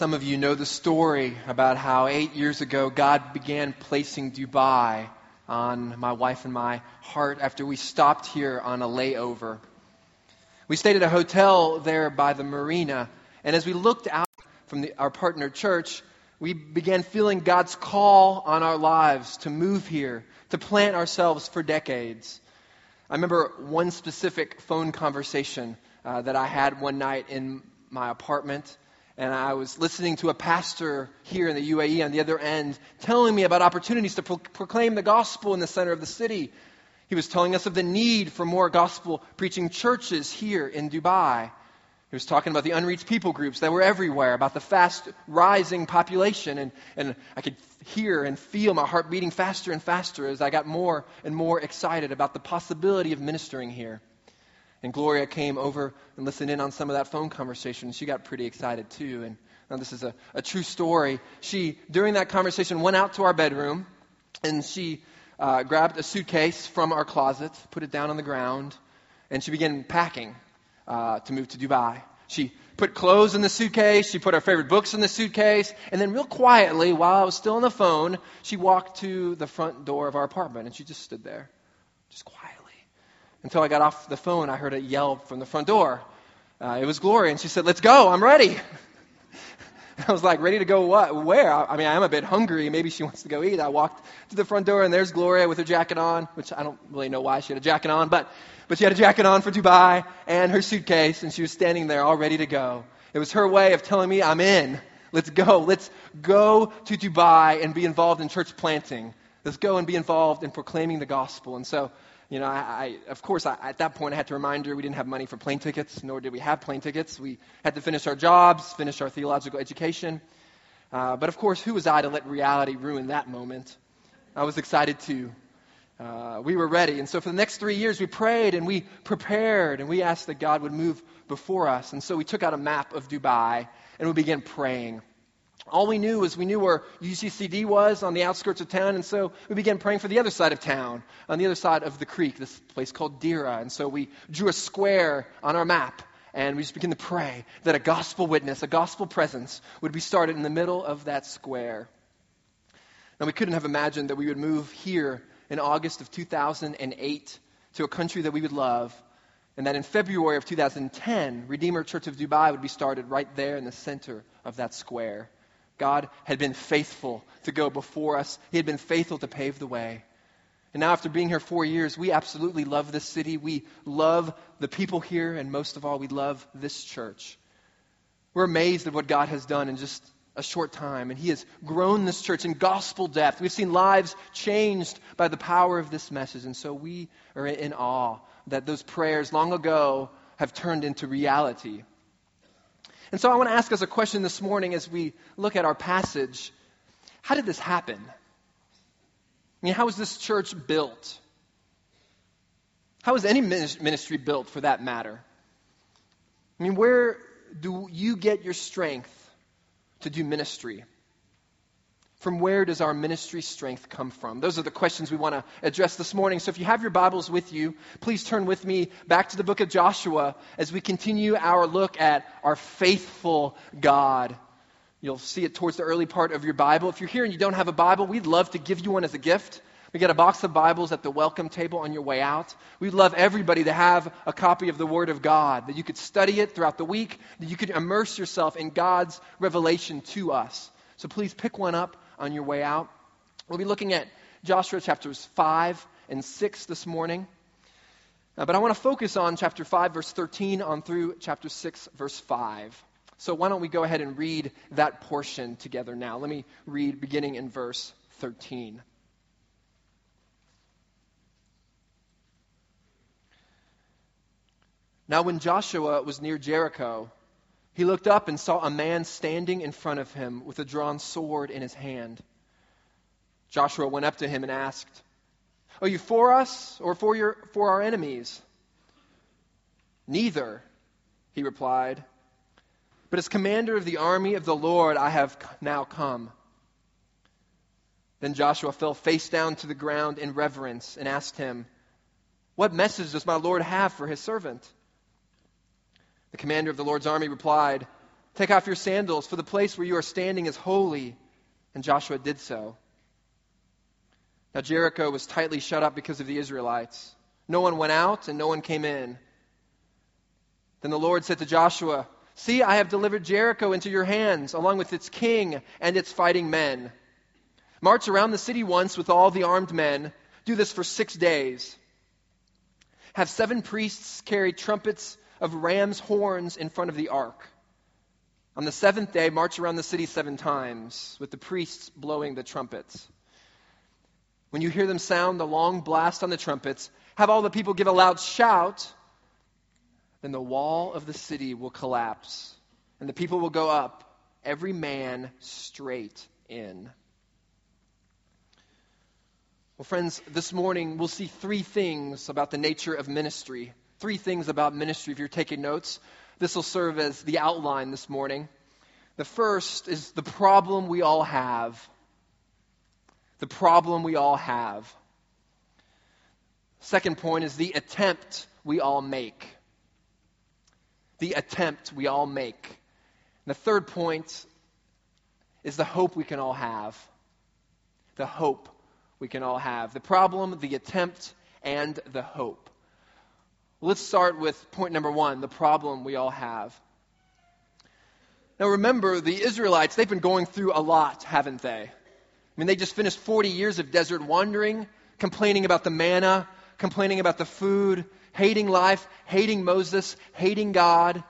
Some of you know the story about how eight years ago God began placing Dubai on my wife and my heart after we stopped here on a layover. We stayed at a hotel there by the marina, and as we looked out from the, our partner church, we began feeling God's call on our lives to move here, to plant ourselves for decades. I remember one specific phone conversation uh, that I had one night in my apartment and I was listening to a pastor here in the UAE on the other end telling me about opportunities to pro- proclaim the gospel in the center of the city. He was telling us of the need for more gospel preaching churches here in Dubai. He was talking about the unreached people groups that were everywhere, about the fast rising population. And, and I could hear and feel my heart beating faster and faster as I got more and more excited about the possibility of ministering here. And Gloria came over and listened in on some of that phone conversation. She got pretty excited too. And now this is a, a true story. She, during that conversation, went out to our bedroom and she uh, grabbed a suitcase from our closet, put it down on the ground, and she began packing uh, to move to Dubai. She put clothes in the suitcase, she put her favorite books in the suitcase, and then, real quietly, while I was still on the phone, she walked to the front door of our apartment and she just stood there, just quiet until I got off the phone, I heard a yell from the front door. Uh, it was Gloria, and she said, Let's go, I'm ready. I was like, Ready to go what? Where? I mean, I am a bit hungry. Maybe she wants to go eat. I walked to the front door, and there's Gloria with her jacket on, which I don't really know why she had a jacket on, but, but she had a jacket on for Dubai and her suitcase, and she was standing there all ready to go. It was her way of telling me, I'm in. Let's go. Let's go to Dubai and be involved in church planting. Let's go and be involved in proclaiming the gospel. And so you know, I, I of course, I, at that point, I had to remind her we didn't have money for plane tickets, nor did we have plane tickets. We had to finish our jobs, finish our theological education. Uh, but of course, who was I to let reality ruin that moment? I was excited too. Uh, we were ready. And so for the next three years, we prayed and we prepared and we asked that God would move before us. And so we took out a map of Dubai and we began praying. All we knew was we knew where UCCD was on the outskirts of town, and so we began praying for the other side of town, on the other side of the creek, this place called Deira. And so we drew a square on our map, and we just began to pray that a gospel witness, a gospel presence, would be started in the middle of that square. Now, we couldn't have imagined that we would move here in August of 2008 to a country that we would love, and that in February of 2010, Redeemer Church of Dubai would be started right there in the center of that square. God had been faithful to go before us, He had been faithful to pave the way. And now, after being here four years, we absolutely love this city. We love the people here, and most of all, we love this church. We're amazed at what God has done in just a short time, and He has grown this church in gospel depth. We've seen lives changed by the power of this message, and so we are in awe that those prayers long ago have turned into reality. And so I want to ask us a question this morning as we look at our passage. How did this happen? I mean, how was this church built? How was any ministry built for that matter? I mean, where do you get your strength to do ministry? From where does our ministry strength come from? Those are the questions we want to address this morning. So if you have your Bibles with you, please turn with me back to the book of Joshua as we continue our look at our faithful God. You'll see it towards the early part of your Bible. If you're here and you don't have a Bible, we'd love to give you one as a gift. We got a box of Bibles at the welcome table on your way out. We'd love everybody to have a copy of the Word of God, that you could study it throughout the week, that you could immerse yourself in God's revelation to us. So please pick one up on your way out. We'll be looking at Joshua chapters 5 and 6 this morning. Uh, but I want to focus on chapter 5, verse 13, on through chapter 6, verse 5. So why don't we go ahead and read that portion together now? Let me read beginning in verse 13. Now, when Joshua was near Jericho, he looked up and saw a man standing in front of him with a drawn sword in his hand. Joshua went up to him and asked, Are you for us or for, your, for our enemies? Neither, he replied. But as commander of the army of the Lord, I have now come. Then Joshua fell face down to the ground in reverence and asked him, What message does my Lord have for his servant? The commander of the Lord's army replied, Take off your sandals, for the place where you are standing is holy. And Joshua did so. Now, Jericho was tightly shut up because of the Israelites. No one went out and no one came in. Then the Lord said to Joshua, See, I have delivered Jericho into your hands, along with its king and its fighting men. March around the city once with all the armed men. Do this for six days. Have seven priests carry trumpets of ram's horns in front of the ark. On the seventh day, march around the city seven times, with the priests blowing the trumpets. When you hear them sound the long blast on the trumpets, have all the people give a loud shout then the wall of the city will collapse, and the people will go up, every man straight in. Well, friends, this morning we'll see three things about the nature of ministry. Three things about ministry. If you're taking notes, this will serve as the outline this morning. The first is the problem we all have. The problem we all have. Second point is the attempt we all make the attempt we all make. And the third point is the hope we can all have. The hope we can all have. The problem, the attempt, and the hope. Let's start with point number one the problem we all have. Now remember, the Israelites, they've been going through a lot, haven't they? I mean, they just finished 40 years of desert wandering, complaining about the manna, complaining about the food, hating life, hating Moses, hating God.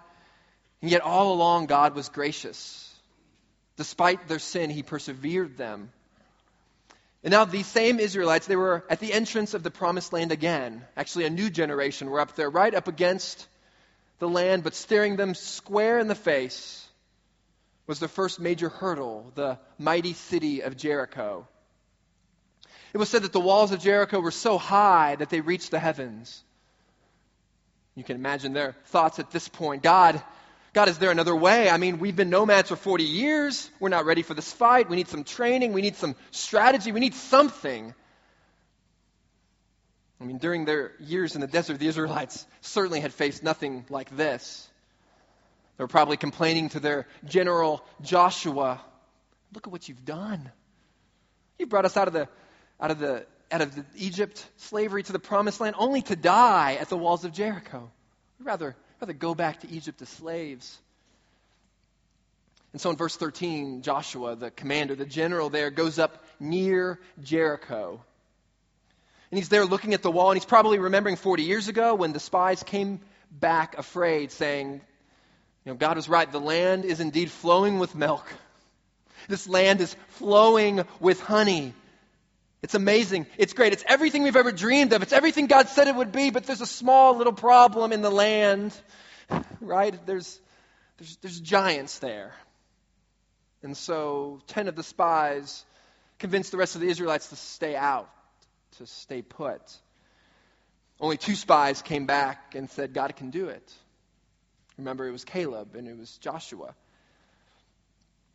And yet, all along, God was gracious. Despite their sin, He persevered them. And now, these same Israelites, they were at the entrance of the promised land again. Actually, a new generation were up there, right up against the land, but staring them square in the face was the first major hurdle, the mighty city of Jericho. It was said that the walls of Jericho were so high that they reached the heavens. You can imagine their thoughts at this point. God, God, is there another way? I mean, we've been nomads for 40 years. We're not ready for this fight. We need some training. We need some strategy. We need something. I mean, during their years in the desert, the Israelites certainly had faced nothing like this. They were probably complaining to their general Joshua, Look at what you've done. You brought us out of the, out of the out of the Egypt, slavery to the promised land, only to die at the walls of Jericho. We'd rather, rather go back to Egypt as slaves. And so in verse 13, Joshua, the commander, the general there, goes up near Jericho. And he's there looking at the wall, and he's probably remembering 40 years ago when the spies came back afraid, saying, You know, God was right. The land is indeed flowing with milk. This land is flowing with honey. It's amazing. It's great. It's everything we've ever dreamed of. It's everything God said it would be, but there's a small little problem in the land, right? There's, there's, there's giants there. And so 10 of the spies convinced the rest of the Israelites to stay out, to stay put. Only two spies came back and said, God can do it. Remember, it was Caleb and it was Joshua.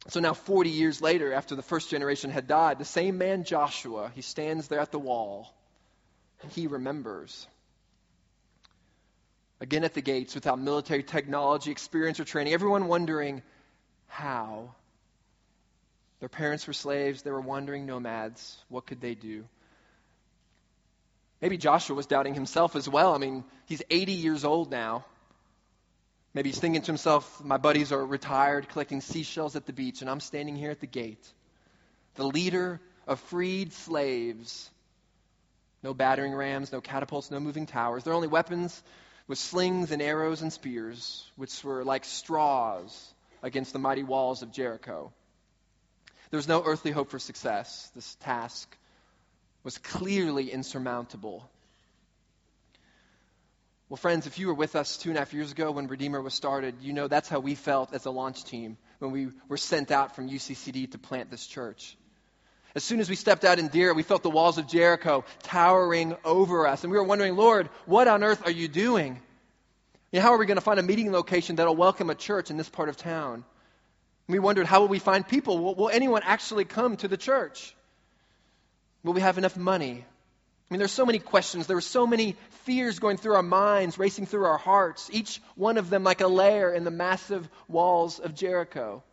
So now, 40 years later, after the first generation had died, the same man, Joshua, he stands there at the wall and he remembers. Again at the gates without military technology, experience, or training, everyone wondering how. Their parents were slaves, they were wandering nomads. What could they do? Maybe Joshua was doubting himself as well. I mean, he's 80 years old now. Maybe he's thinking to himself, my buddies are retired collecting seashells at the beach, and I'm standing here at the gate. The leader of freed slaves. No battering rams, no catapults, no moving towers. Their only weapons was slings and arrows and spears, which were like straws against the mighty walls of Jericho. There was no earthly hope for success. This task was clearly insurmountable. Well, friends, if you were with us two and a half years ago when Redeemer was started, you know that's how we felt as a launch team when we were sent out from UCCD to plant this church. As soon as we stepped out in Deira, we felt the walls of Jericho towering over us. And we were wondering, Lord, what on earth are you doing? You know, how are we going to find a meeting location that will welcome a church in this part of town? And we wondered, how will we find people? Will, will anyone actually come to the church? Will we have enough money? I mean, there's so many questions. There were so many fears going through our minds, racing through our hearts, each one of them like a layer in the massive walls of Jericho.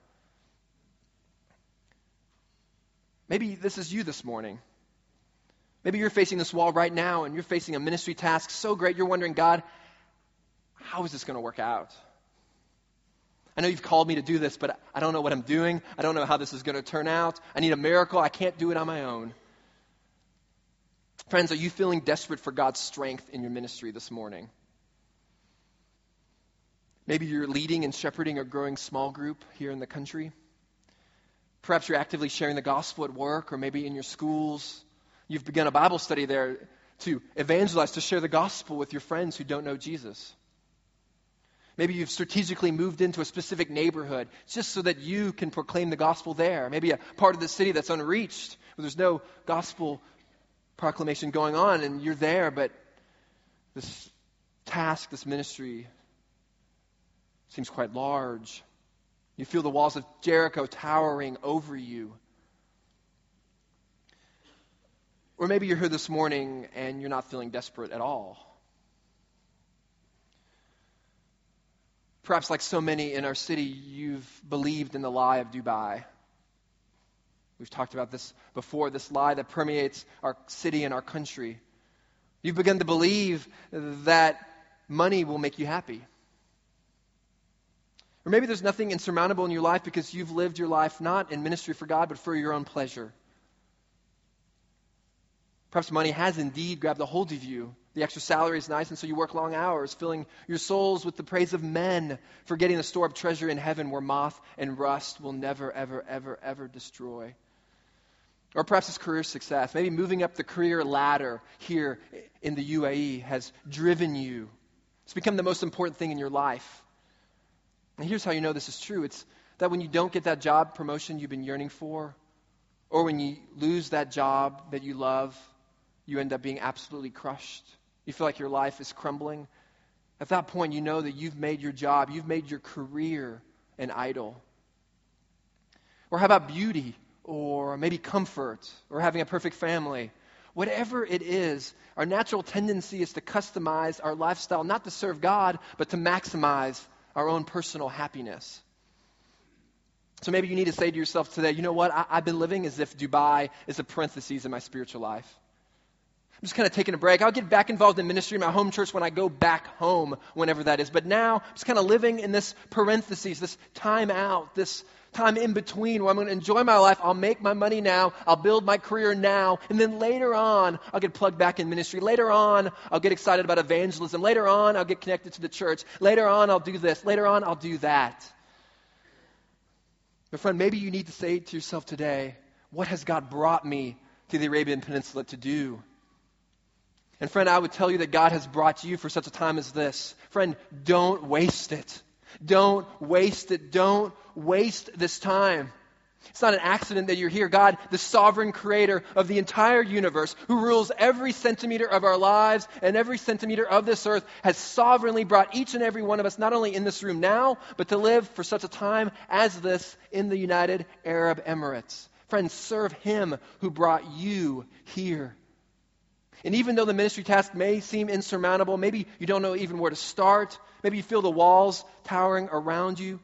Maybe this is you this morning. Maybe you're facing this wall right now and you're facing a ministry task so great you're wondering, God, how is this going to work out? I know you've called me to do this, but I don't know what I'm doing. I don't know how this is going to turn out. I need a miracle. I can't do it on my own. Friends, are you feeling desperate for God's strength in your ministry this morning? Maybe you're leading and shepherding a growing small group here in the country. Perhaps you're actively sharing the gospel at work or maybe in your schools. You've begun a Bible study there to evangelize, to share the gospel with your friends who don't know Jesus. Maybe you've strategically moved into a specific neighborhood just so that you can proclaim the gospel there. Maybe a part of the city that's unreached, where there's no gospel proclamation going on, and you're there, but this task, this ministry, seems quite large. You feel the walls of Jericho towering over you. Or maybe you're here this morning and you're not feeling desperate at all. Perhaps, like so many in our city, you've believed in the lie of Dubai. We've talked about this before this lie that permeates our city and our country. You've begun to believe that money will make you happy. Or maybe there's nothing insurmountable in your life because you've lived your life not in ministry for God, but for your own pleasure. Perhaps money has indeed grabbed a hold of you. The extra salary is nice, and so you work long hours, filling your souls with the praise of men, forgetting the store of treasure in heaven where moth and rust will never, ever, ever, ever destroy. Or perhaps it's career success. Maybe moving up the career ladder here in the UAE has driven you. It's become the most important thing in your life. And here's how you know this is true it's that when you don't get that job promotion you've been yearning for, or when you lose that job that you love, you end up being absolutely crushed. You feel like your life is crumbling. At that point, you know that you've made your job, you've made your career an idol. Or how about beauty, or maybe comfort, or having a perfect family? Whatever it is, our natural tendency is to customize our lifestyle not to serve God, but to maximize our own personal happiness. So maybe you need to say to yourself today, you know what? I, have been living as if Dubai is a parenthesis in my spiritual life. I'm just kind of taking a break. I'll get back involved in ministry in my home church when I go back home, whenever that is. But now, I'm just kind of living in this parenthesis, this time out, this time in between where I'm going to enjoy my life. I'll make my money now. I'll build my career now. And then later on, I'll get plugged back in ministry. Later on, I'll get excited about evangelism. Later on, I'll get connected to the church. Later on, I'll do this. Later on, I'll do that. My friend, maybe you need to say to yourself today, what has God brought me to the Arabian Peninsula to do? And friend, I would tell you that God has brought you for such a time as this. Friend, don't waste it. Don't waste it. Don't waste this time. It's not an accident that you're here. God, the sovereign creator of the entire universe, who rules every centimeter of our lives and every centimeter of this earth, has sovereignly brought each and every one of us, not only in this room now, but to live for such a time as this in the United Arab Emirates. Friends, serve him who brought you here. And even though the ministry task may seem insurmountable, maybe you don't know even where to start, maybe you feel the walls towering around you.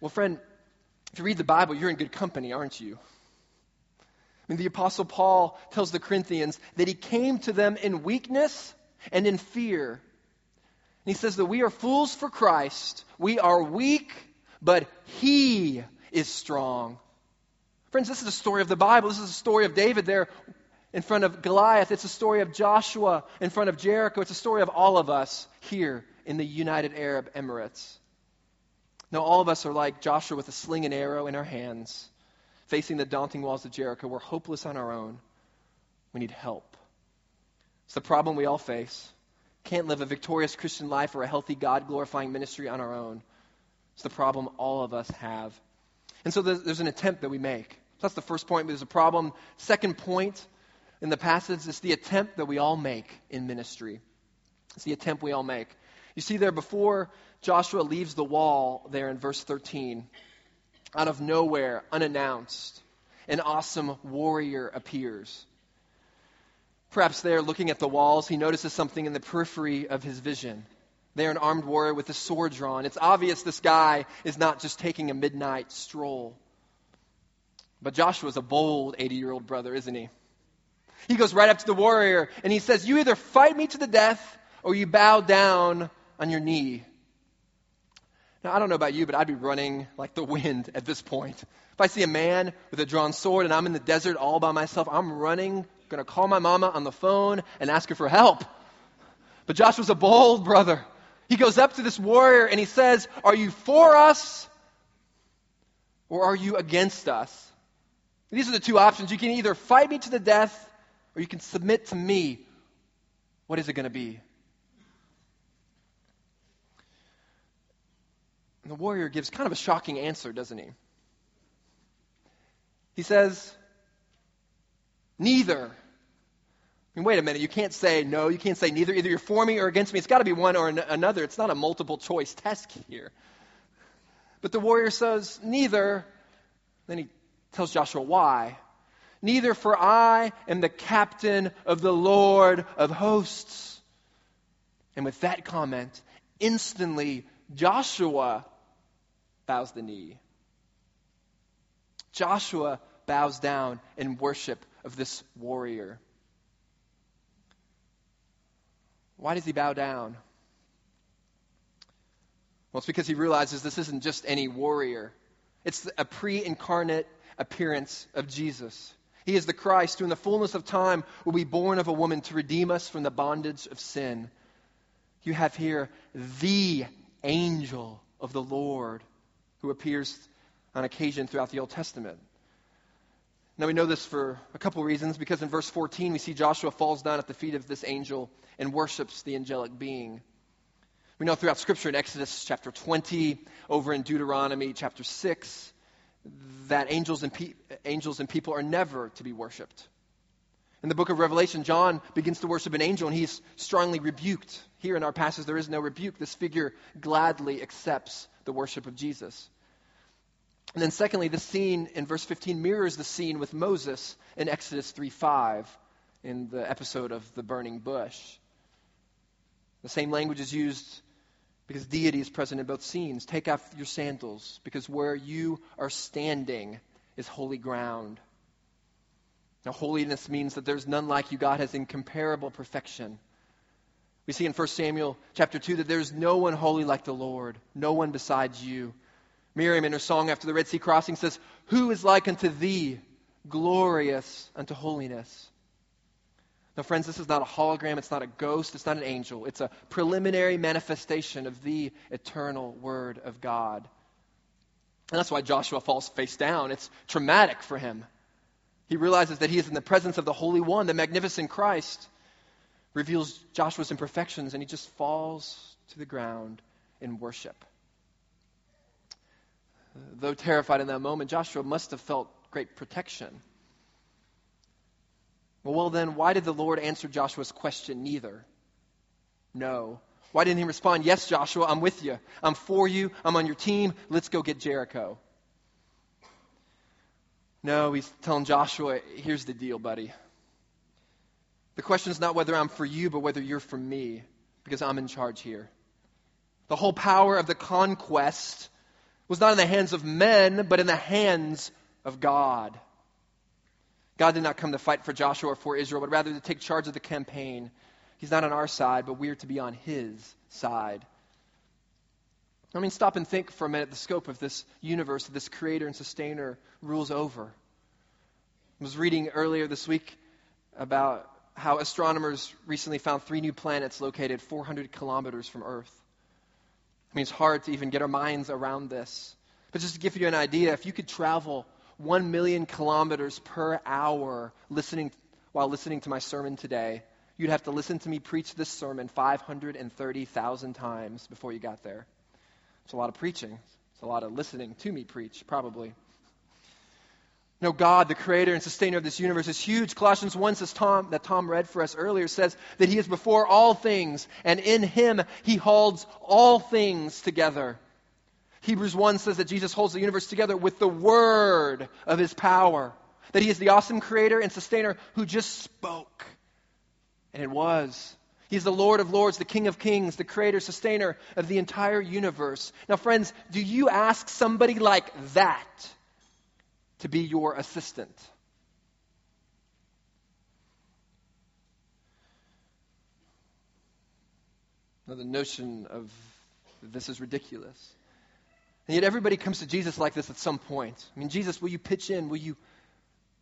Well, friend, if you read the Bible, you're in good company, aren't you? I mean, the Apostle Paul tells the Corinthians that he came to them in weakness and in fear. And he says that we are fools for Christ. We are weak, but he is strong. Friends, this is a story of the Bible. This is a story of David there in front of Goliath. It's a story of Joshua in front of Jericho. It's a story of all of us here in the United Arab Emirates. Now, all of us are like Joshua with a sling and arrow in our hands, facing the daunting walls of Jericho. We're hopeless on our own. We need help. It's the problem we all face. Can't live a victorious Christian life or a healthy God glorifying ministry on our own. It's the problem all of us have. And so there's, there's an attempt that we make. So that's the first point. There's a problem. Second point in the passage it's the attempt that we all make in ministry. It's the attempt we all make. You see, there before Joshua leaves the wall, there in verse 13, out of nowhere, unannounced, an awesome warrior appears. Perhaps there, looking at the walls, he notices something in the periphery of his vision. There, an armed warrior with a sword drawn. It's obvious this guy is not just taking a midnight stroll. But Joshua's a bold 80 year old brother, isn't he? He goes right up to the warrior and he says, You either fight me to the death or you bow down on your knee. Now, I don't know about you, but I'd be running like the wind at this point. If I see a man with a drawn sword and I'm in the desert all by myself, I'm running, going to call my mama on the phone and ask her for help. But Joshua's a bold brother. He goes up to this warrior and he says, Are you for us or are you against us? These are the two options. You can either fight me to the death or you can submit to me. What is it going to be? And the warrior gives kind of a shocking answer, doesn't he? He says, Neither. I mean, wait a minute. You can't say no. You can't say neither. Either you're for me or against me. It's got to be one or an- another. It's not a multiple choice test here. But the warrior says, Neither. Then he tells Joshua why. Neither for I am the captain of the Lord of hosts. And with that comment, instantly Joshua bows the knee. Joshua bows down in worship of this warrior. Why does he bow down? Well, it's because he realizes this isn't just any warrior. It's a pre incarnate appearance of Jesus. He is the Christ who, in the fullness of time, will be born of a woman to redeem us from the bondage of sin. You have here the angel of the Lord who appears on occasion throughout the Old Testament. Now we know this for a couple reasons because in verse 14 we see Joshua falls down at the feet of this angel and worships the angelic being. We know throughout Scripture in Exodus chapter 20, over in Deuteronomy chapter 6, that angels and, pe- angels and people are never to be worshiped. In the book of Revelation, John begins to worship an angel and he's strongly rebuked. Here in our passage, there is no rebuke. This figure gladly accepts the worship of Jesus. And then, secondly, the scene in verse 15 mirrors the scene with Moses in Exodus 3 5 in the episode of the burning bush. The same language is used because deity is present in both scenes. Take off your sandals, because where you are standing is holy ground. Now, holiness means that there's none like you. God has incomparable perfection. We see in 1 Samuel chapter 2 that there's no one holy like the Lord, no one besides you. Miriam, in her song after the Red Sea crossing, says, Who is like unto thee, glorious unto holiness? Now, friends, this is not a hologram. It's not a ghost. It's not an angel. It's a preliminary manifestation of the eternal Word of God. And that's why Joshua falls face down. It's traumatic for him. He realizes that he is in the presence of the Holy One, the magnificent Christ, reveals Joshua's imperfections, and he just falls to the ground in worship. Though terrified in that moment, Joshua must have felt great protection. Well, then, why did the Lord answer Joshua's question, neither? No. Why didn't he respond, Yes, Joshua, I'm with you. I'm for you. I'm on your team. Let's go get Jericho. No, he's telling Joshua, Here's the deal, buddy. The question is not whether I'm for you, but whether you're for me, because I'm in charge here. The whole power of the conquest was not in the hands of men, but in the hands of God. God did not come to fight for Joshua or for Israel, but rather to take charge of the campaign. He's not on our side, but we are to be on his side. I mean, stop and think for a minute the scope of this universe that this creator and sustainer rules over. I was reading earlier this week about how astronomers recently found three new planets located 400 kilometers from Earth. I mean, it's hard to even get our minds around this. But just to give you an idea, if you could travel 1 million kilometers per hour listening, while listening to my sermon today, you'd have to listen to me preach this sermon 530,000 times before you got there. It's a lot of preaching. It's a lot of listening to me preach, probably. No, God, the creator and sustainer of this universe, is huge. Colossians 1 says, Tom, that Tom read for us earlier, says that he is before all things, and in him he holds all things together. Hebrews 1 says that Jesus holds the universe together with the word of his power. That he is the awesome creator and sustainer who just spoke And it was. He's the Lord of Lords, the King of Kings, the Creator, Sustainer of the entire universe. Now, friends, do you ask somebody like that to be your assistant? Now, the notion of this is ridiculous. And yet, everybody comes to Jesus like this at some point. I mean, Jesus, will you pitch in? Will you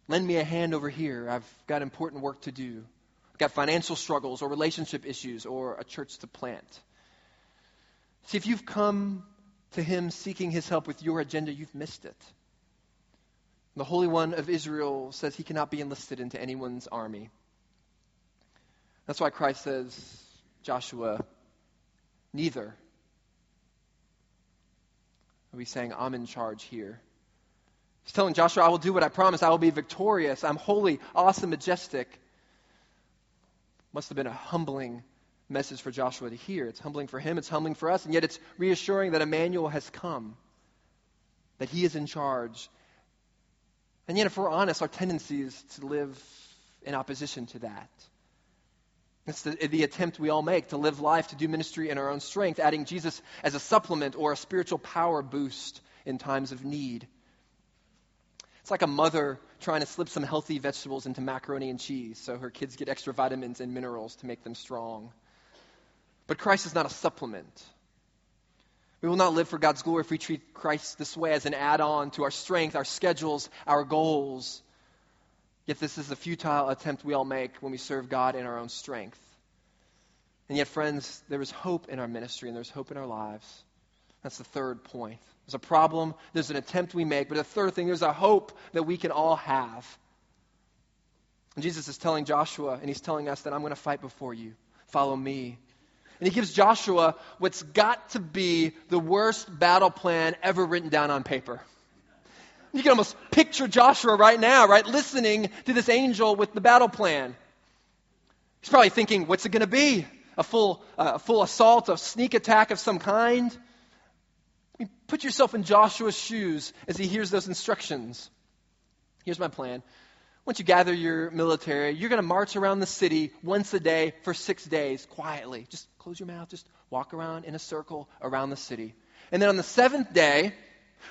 lend me a hand over here? I've got important work to do. I've got financial struggles or relationship issues or a church to plant. See, if you've come to Him seeking His help with your agenda, you've missed it. The Holy One of Israel says he cannot be enlisted into anyone's army. That's why Christ says, Joshua, neither we saying, I'm in charge here. He's telling Joshua, I will do what I promise. I will be victorious. I'm holy, awesome, majestic. Must have been a humbling message for Joshua to hear. It's humbling for him, it's humbling for us, and yet it's reassuring that Emmanuel has come, that he is in charge. And yet, if we're honest, our tendency is to live in opposition to that. It's the, the, attempt we all make to live life, to do ministry in our own strength, adding Jesus as a supplement or a spiritual power boost in times of need. It's like a mother trying to slip some healthy vegetables into macaroni and cheese so her kids get extra vitamins and minerals to make them strong. But Christ is not a supplement. We will not live for God's glory if we treat Christ this way as an add on to our strength, our schedules, our goals. Yet this is a futile attempt we all make when we serve God in our own strength. And yet, friends, there is hope in our ministry and there's hope in our lives. That's the third point. There's a problem, there's an attempt we make, but the third thing, there's a hope that we can all have. And Jesus is telling Joshua, and he's telling us that I'm going to fight before you. Follow me. And he gives Joshua what's got to be the worst battle plan ever written down on paper. You can almost picture Joshua right now, right, listening to this angel with the battle plan. He's probably thinking, what's it going to be? A full, uh, a full assault, a sneak attack of some kind? I mean, put yourself in Joshua's shoes as he hears those instructions. Here's my plan. Once you gather your military, you're going to march around the city once a day for six days quietly. Just close your mouth, just walk around in a circle around the city. And then on the seventh day,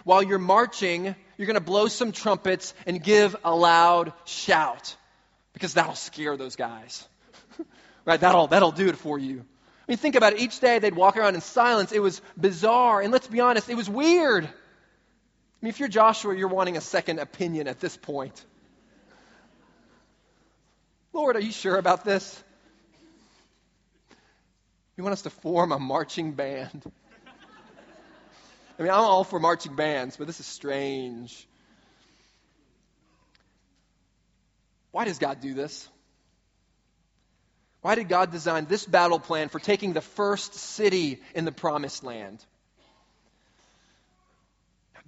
while you're marching, you're going to blow some trumpets and give a loud shout because that'll scare those guys. right? That'll, that'll do it for you. I mean, think about it. Each day they'd walk around in silence. It was bizarre. And let's be honest, it was weird. I mean, if you're Joshua, you're wanting a second opinion at this point. Lord, are you sure about this? You want us to form a marching band? I mean, I'm all for marching bands, but this is strange. Why does God do this? Why did God design this battle plan for taking the first city in the promised land?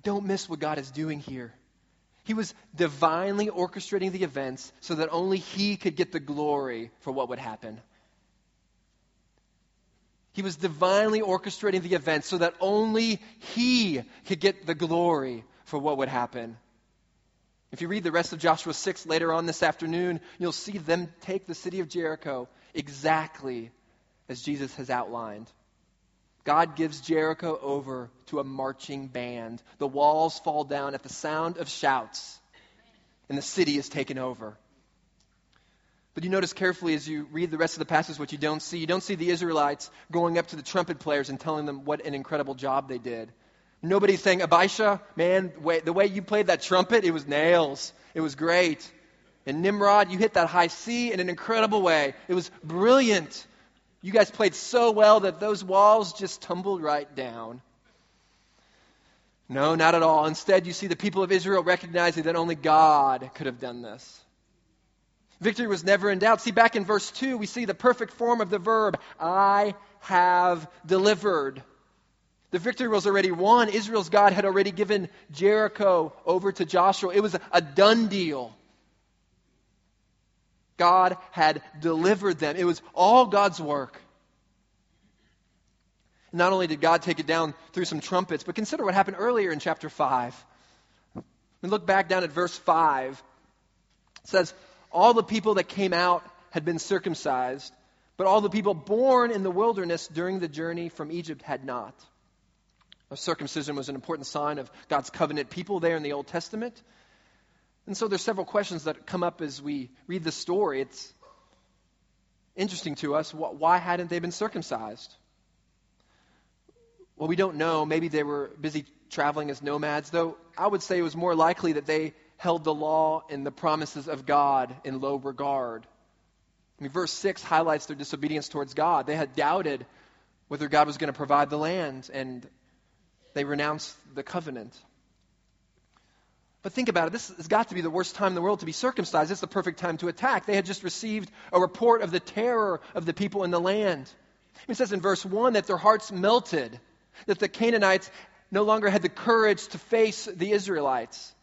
Don't miss what God is doing here. He was divinely orchestrating the events so that only He could get the glory for what would happen. He was divinely orchestrating the event so that only He could get the glory for what would happen. If you read the rest of Joshua 6 later on this afternoon, you'll see them take the city of Jericho exactly as Jesus has outlined. God gives Jericho over to a marching band. The walls fall down at the sound of shouts, and the city is taken over. But you notice carefully as you read the rest of the passage what you don't see. You don't see the Israelites going up to the trumpet players and telling them what an incredible job they did. Nobody's saying, Abisha, man, the way you played that trumpet, it was nails. It was great. And Nimrod, you hit that high C in an incredible way. It was brilliant. You guys played so well that those walls just tumbled right down. No, not at all. Instead, you see the people of Israel recognizing that only God could have done this. Victory was never in doubt. See, back in verse 2, we see the perfect form of the verb, I have delivered. The victory was already won. Israel's God had already given Jericho over to Joshua. It was a done deal. God had delivered them. It was all God's work. Not only did God take it down through some trumpets, but consider what happened earlier in chapter 5. And look back down at verse 5. It says, all the people that came out had been circumcised, but all the people born in the wilderness during the journey from Egypt had not. circumcision was an important sign of God's covenant people there in the Old Testament. And so there's several questions that come up as we read the story. It's interesting to us. Why hadn't they been circumcised? Well, we don't know. Maybe they were busy traveling as nomads, though I would say it was more likely that they held the law and the promises of God in low regard. I mean, verse 6 highlights their disobedience towards God. They had doubted whether God was going to provide the land, and they renounced the covenant. But think about it. This has got to be the worst time in the world to be circumcised. It's the perfect time to attack. They had just received a report of the terror of the people in the land. It says in verse 1 that their hearts melted, that the Canaanites no longer had the courage to face the Israelites.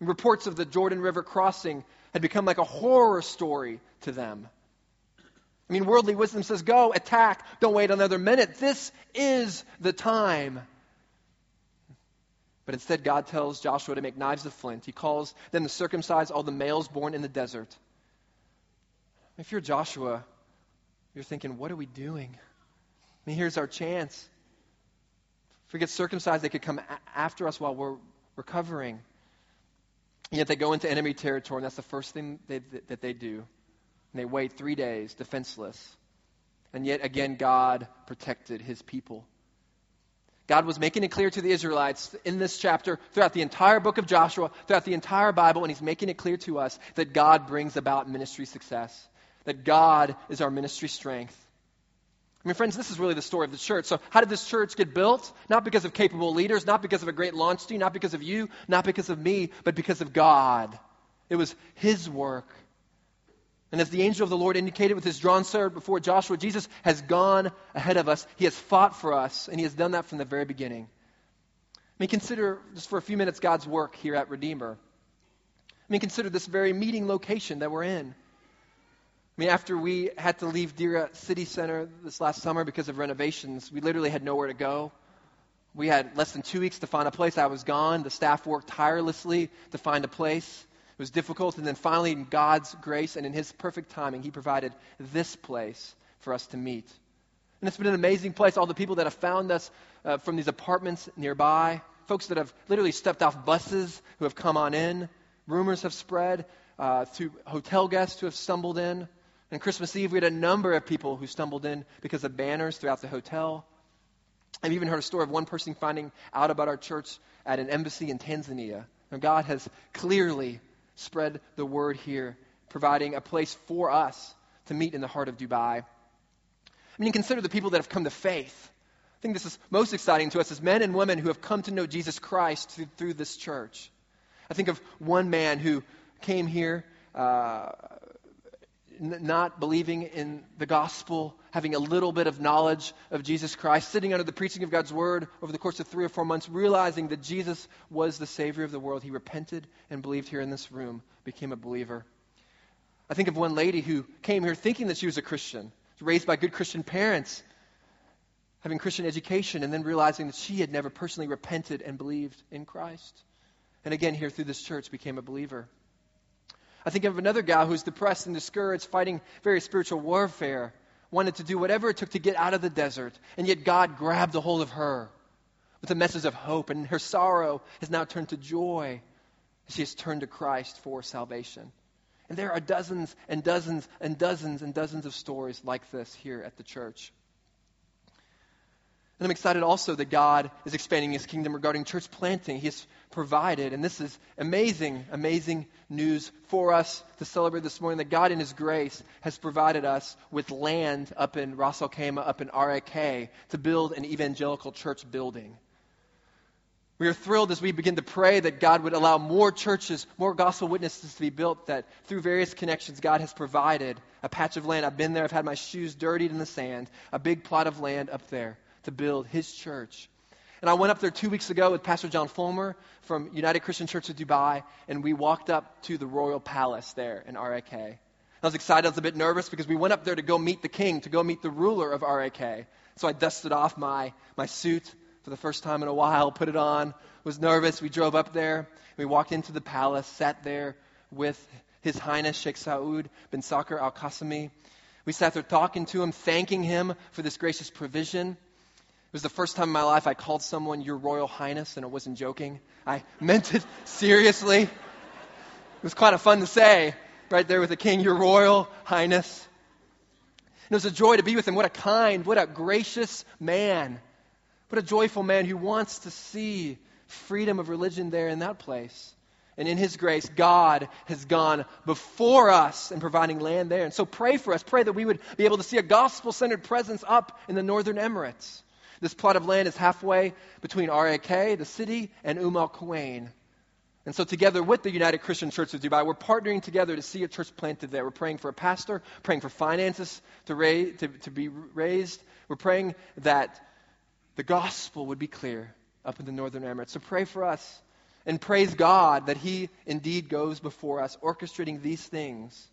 Reports of the Jordan River crossing had become like a horror story to them. I mean, worldly wisdom says, go, attack, don't wait another minute. This is the time. But instead, God tells Joshua to make knives of flint. He calls them to circumcise all the males born in the desert. If you're Joshua, you're thinking, what are we doing? I mean, here's our chance. If we get circumcised, they could come a- after us while we're recovering. Yet they go into enemy territory, and that's the first thing they, that they do. And they wait three days, defenseless. And yet again, God protected his people. God was making it clear to the Israelites in this chapter, throughout the entire book of Joshua, throughout the entire Bible, and He's making it clear to us that God brings about ministry success, that God is our ministry strength. I mean, friends, this is really the story of the church. So, how did this church get built? Not because of capable leaders, not because of a great launch team, not because of you, not because of me, but because of God. It was His work. And as the angel of the Lord indicated with his drawn sword before Joshua, Jesus has gone ahead of us. He has fought for us, and he has done that from the very beginning. I mean, consider just for a few minutes God's work here at Redeemer. I mean, consider this very meeting location that we're in. I mean, after we had to leave Deira City Center this last summer because of renovations, we literally had nowhere to go. We had less than two weeks to find a place. I was gone. The staff worked tirelessly to find a place. It was difficult. And then finally, in God's grace and in His perfect timing, He provided this place for us to meet. And it's been an amazing place. All the people that have found us uh, from these apartments nearby, folks that have literally stepped off buses who have come on in. Rumors have spread uh, through hotel guests who have stumbled in. And Christmas Eve, we had a number of people who stumbled in because of banners throughout the hotel. I've even heard a story of one person finding out about our church at an embassy in Tanzania. And God has clearly spread the word here, providing a place for us to meet in the heart of Dubai. I mean, consider the people that have come to faith. I think this is most exciting to us as men and women who have come to know Jesus Christ through, through this church. I think of one man who came here uh, not believing in the gospel, having a little bit of knowledge of Jesus Christ, sitting under the preaching of God's word over the course of three or four months, realizing that Jesus was the Savior of the world. He repented and believed here in this room, became a believer. I think of one lady who came here thinking that she was a Christian, raised by good Christian parents, having Christian education, and then realizing that she had never personally repented and believed in Christ. And again, here through this church, became a believer. I think of another guy who's depressed and discouraged, fighting very spiritual warfare, wanted to do whatever it took to get out of the desert, and yet God grabbed a hold of her with a message of hope, and her sorrow has now turned to joy. She has turned to Christ for salvation. And there are dozens and dozens and dozens and dozens of stories like this here at the church. And I'm excited also that God is expanding his kingdom regarding church planting. He has provided, and this is amazing, amazing news for us to celebrate this morning that God, in his grace, has provided us with land up in Ras Al Khaimah, up in RAK, to build an evangelical church building. We are thrilled as we begin to pray that God would allow more churches, more gospel witnesses to be built, that through various connections, God has provided a patch of land. I've been there, I've had my shoes dirtied in the sand, a big plot of land up there to build his church. And I went up there two weeks ago with Pastor John Folmar from United Christian Church of Dubai, and we walked up to the Royal Palace there in RAK. I was excited, I was a bit nervous because we went up there to go meet the king, to go meet the ruler of RAK. So I dusted off my, my suit for the first time in a while, put it on, was nervous. We drove up there, we walked into the palace, sat there with His Highness Sheikh Saud bin Sakr al Qasimi. We sat there talking to him, thanking him for this gracious provision. It was the first time in my life I called someone Your Royal Highness, and I wasn't joking. I meant it seriously. It was kind of fun to say, right there with the king, Your Royal Highness. And it was a joy to be with him. What a kind, what a gracious man. What a joyful man who wants to see freedom of religion there in that place. And in His grace, God has gone before us in providing land there. And so pray for us. Pray that we would be able to see a gospel centered presence up in the northern Emirates. This plot of land is halfway between RAK, the city, and Umm al Quwain. And so, together with the United Christian Church of Dubai, we're partnering together to see a church planted there. We're praying for a pastor, praying for finances to, to, to be raised. We're praying that the gospel would be clear up in the northern Emirates. So, pray for us and praise God that He indeed goes before us, orchestrating these things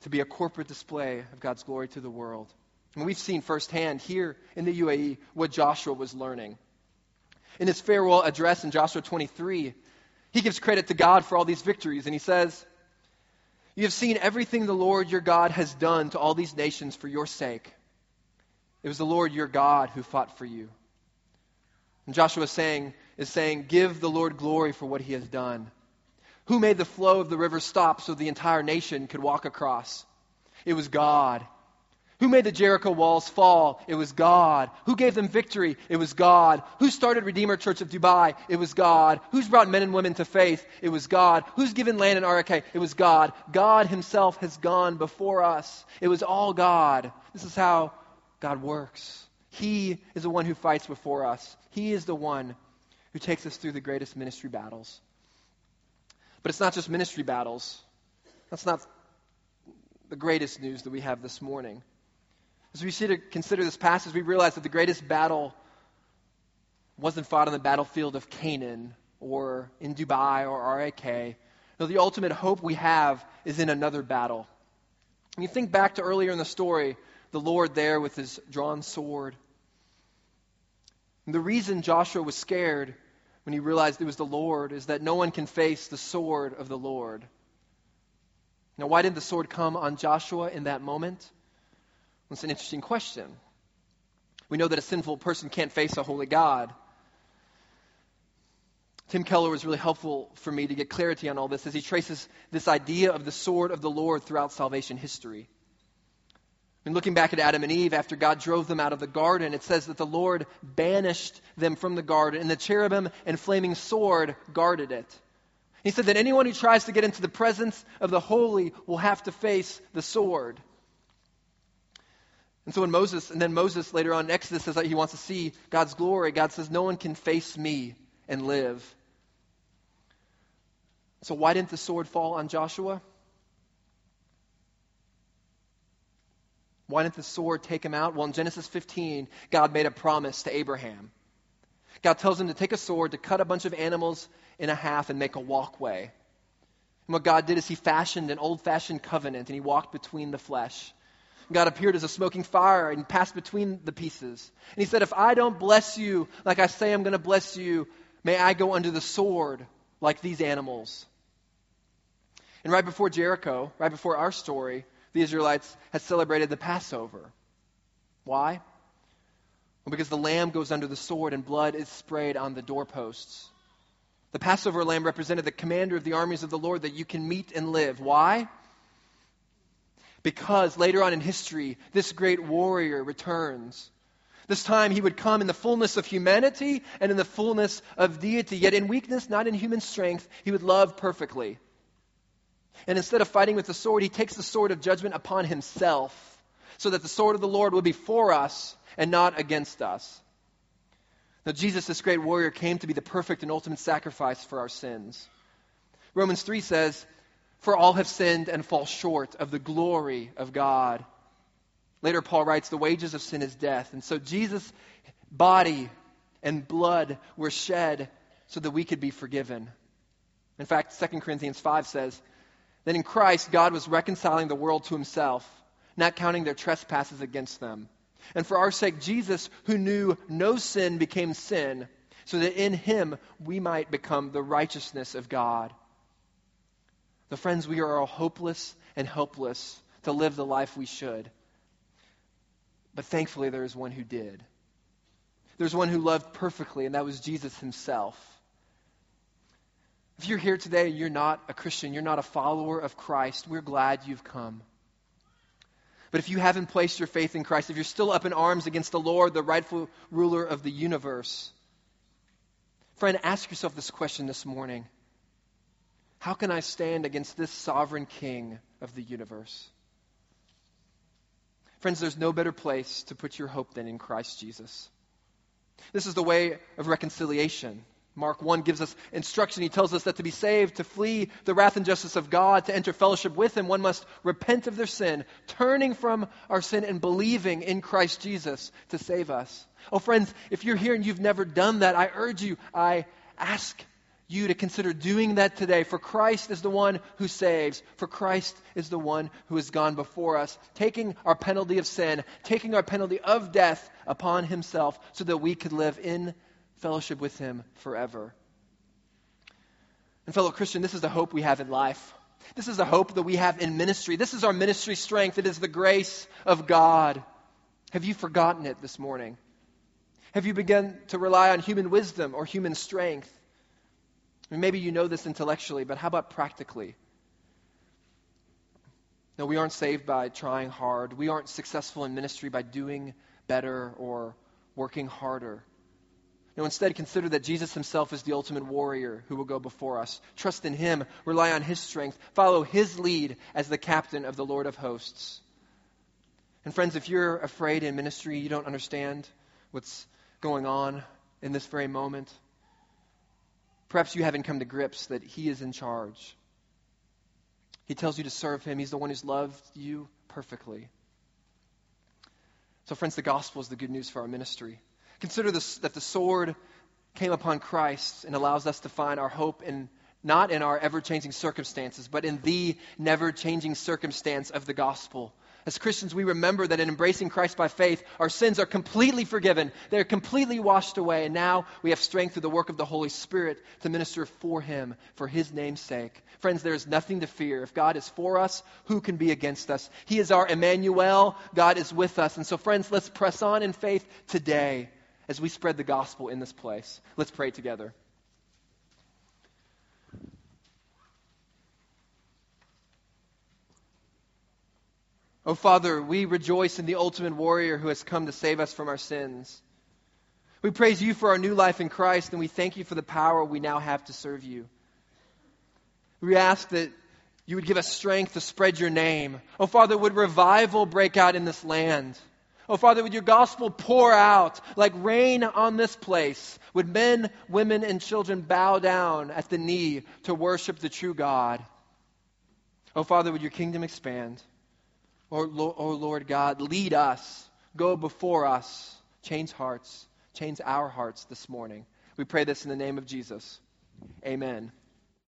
to be a corporate display of God's glory to the world. And we've seen firsthand here in the UAE what Joshua was learning. In his farewell address in Joshua 23, he gives credit to God for all these victories, and he says, You have seen everything the Lord your God has done to all these nations for your sake. It was the Lord your God who fought for you. And Joshua is saying, is saying, Give the Lord glory for what he has done. Who made the flow of the river stop so the entire nation could walk across? It was God. Who made the Jericho walls fall? It was God. Who gave them victory? It was God. Who started Redeemer Church of Dubai? It was God. Who's brought men and women to faith? It was God. Who's given land in RAK? It was God. God Himself has gone before us. It was all God. This is how God works. He is the one who fights before us. He is the one who takes us through the greatest ministry battles. But it's not just ministry battles. That's not the greatest news that we have this morning. As we see to consider this passage, we realize that the greatest battle wasn't fought on the battlefield of Canaan or in Dubai or RAK. No, the ultimate hope we have is in another battle. When you think back to earlier in the story, the Lord there with his drawn sword. And the reason Joshua was scared when he realized it was the Lord is that no one can face the sword of the Lord. Now, why didn't the sword come on Joshua in that moment? That's an interesting question. We know that a sinful person can't face a holy God. Tim Keller was really helpful for me to get clarity on all this as he traces this idea of the sword of the Lord throughout salvation history. And looking back at Adam and Eve, after God drove them out of the garden, it says that the Lord banished them from the garden, and the cherubim and flaming sword guarded it. He said that anyone who tries to get into the presence of the holy will have to face the sword. And so when Moses, and then Moses later on in Exodus says that he wants to see God's glory, God says, No one can face me and live. So why didn't the sword fall on Joshua? Why didn't the sword take him out? Well, in Genesis 15, God made a promise to Abraham. God tells him to take a sword, to cut a bunch of animals in a half, and make a walkway. And what God did is he fashioned an old fashioned covenant, and he walked between the flesh. God appeared as a smoking fire and passed between the pieces. And he said, If I don't bless you like I say I'm going to bless you, may I go under the sword like these animals. And right before Jericho, right before our story, the Israelites had celebrated the Passover. Why? Well, because the lamb goes under the sword and blood is sprayed on the doorposts. The Passover lamb represented the commander of the armies of the Lord that you can meet and live. Why? Because later on in history, this great warrior returns. This time he would come in the fullness of humanity and in the fullness of deity, yet in weakness, not in human strength, he would love perfectly. And instead of fighting with the sword, he takes the sword of judgment upon himself, so that the sword of the Lord will be for us and not against us. Now, Jesus, this great warrior, came to be the perfect and ultimate sacrifice for our sins. Romans 3 says, for all have sinned and fall short of the glory of God. Later, Paul writes, The wages of sin is death. And so Jesus' body and blood were shed so that we could be forgiven. In fact, 2 Corinthians 5 says that in Christ, God was reconciling the world to himself, not counting their trespasses against them. And for our sake, Jesus, who knew no sin, became sin, so that in him we might become the righteousness of God. The friends, we are all hopeless and helpless to live the life we should. But thankfully, there is one who did. There's one who loved perfectly, and that was Jesus himself. If you're here today and you're not a Christian, you're not a follower of Christ, we're glad you've come. But if you haven't placed your faith in Christ, if you're still up in arms against the Lord, the rightful ruler of the universe, friend, ask yourself this question this morning How can I stand against this sovereign king of the universe? Friends, there's no better place to put your hope than in Christ Jesus. This is the way of reconciliation. Mark 1 gives us instruction. He tells us that to be saved, to flee the wrath and justice of God, to enter fellowship with Him, one must repent of their sin, turning from our sin and believing in Christ Jesus to save us. Oh, friends, if you're here and you've never done that, I urge you, I ask you to consider doing that today. For Christ is the one who saves. For Christ is the one who has gone before us, taking our penalty of sin, taking our penalty of death upon himself so that we could live in fellowship with him forever. And, fellow Christian, this is the hope we have in life. This is the hope that we have in ministry. This is our ministry strength. It is the grace of God. Have you forgotten it this morning? Have you begun to rely on human wisdom or human strength? Maybe you know this intellectually, but how about practically? No, we aren't saved by trying hard. We aren't successful in ministry by doing better or working harder. No, instead, consider that Jesus himself is the ultimate warrior who will go before us. Trust in him, rely on his strength, follow his lead as the captain of the Lord of hosts. And, friends, if you're afraid in ministry, you don't understand what's going on in this very moment, Perhaps you haven't come to grips that He is in charge. He tells you to serve Him, He's the one who's loved you perfectly. So, friends, the gospel is the good news for our ministry. Consider this, that the sword came upon Christ and allows us to find our hope in not in our ever changing circumstances, but in the never changing circumstance of the gospel. As Christians, we remember that in embracing Christ by faith, our sins are completely forgiven. They're completely washed away. And now we have strength through the work of the Holy Spirit to minister for Him, for His name's sake. Friends, there is nothing to fear. If God is for us, who can be against us? He is our Emmanuel. God is with us. And so, friends, let's press on in faith today as we spread the gospel in this place. Let's pray together. Oh, Father, we rejoice in the ultimate warrior who has come to save us from our sins. We praise you for our new life in Christ, and we thank you for the power we now have to serve you. We ask that you would give us strength to spread your name. Oh, Father, would revival break out in this land? Oh, Father, would your gospel pour out like rain on this place? Would men, women, and children bow down at the knee to worship the true God? Oh, Father, would your kingdom expand? Oh, oh Lord God, lead us, go before us, change hearts, change our hearts this morning. We pray this in the name of Jesus. Amen.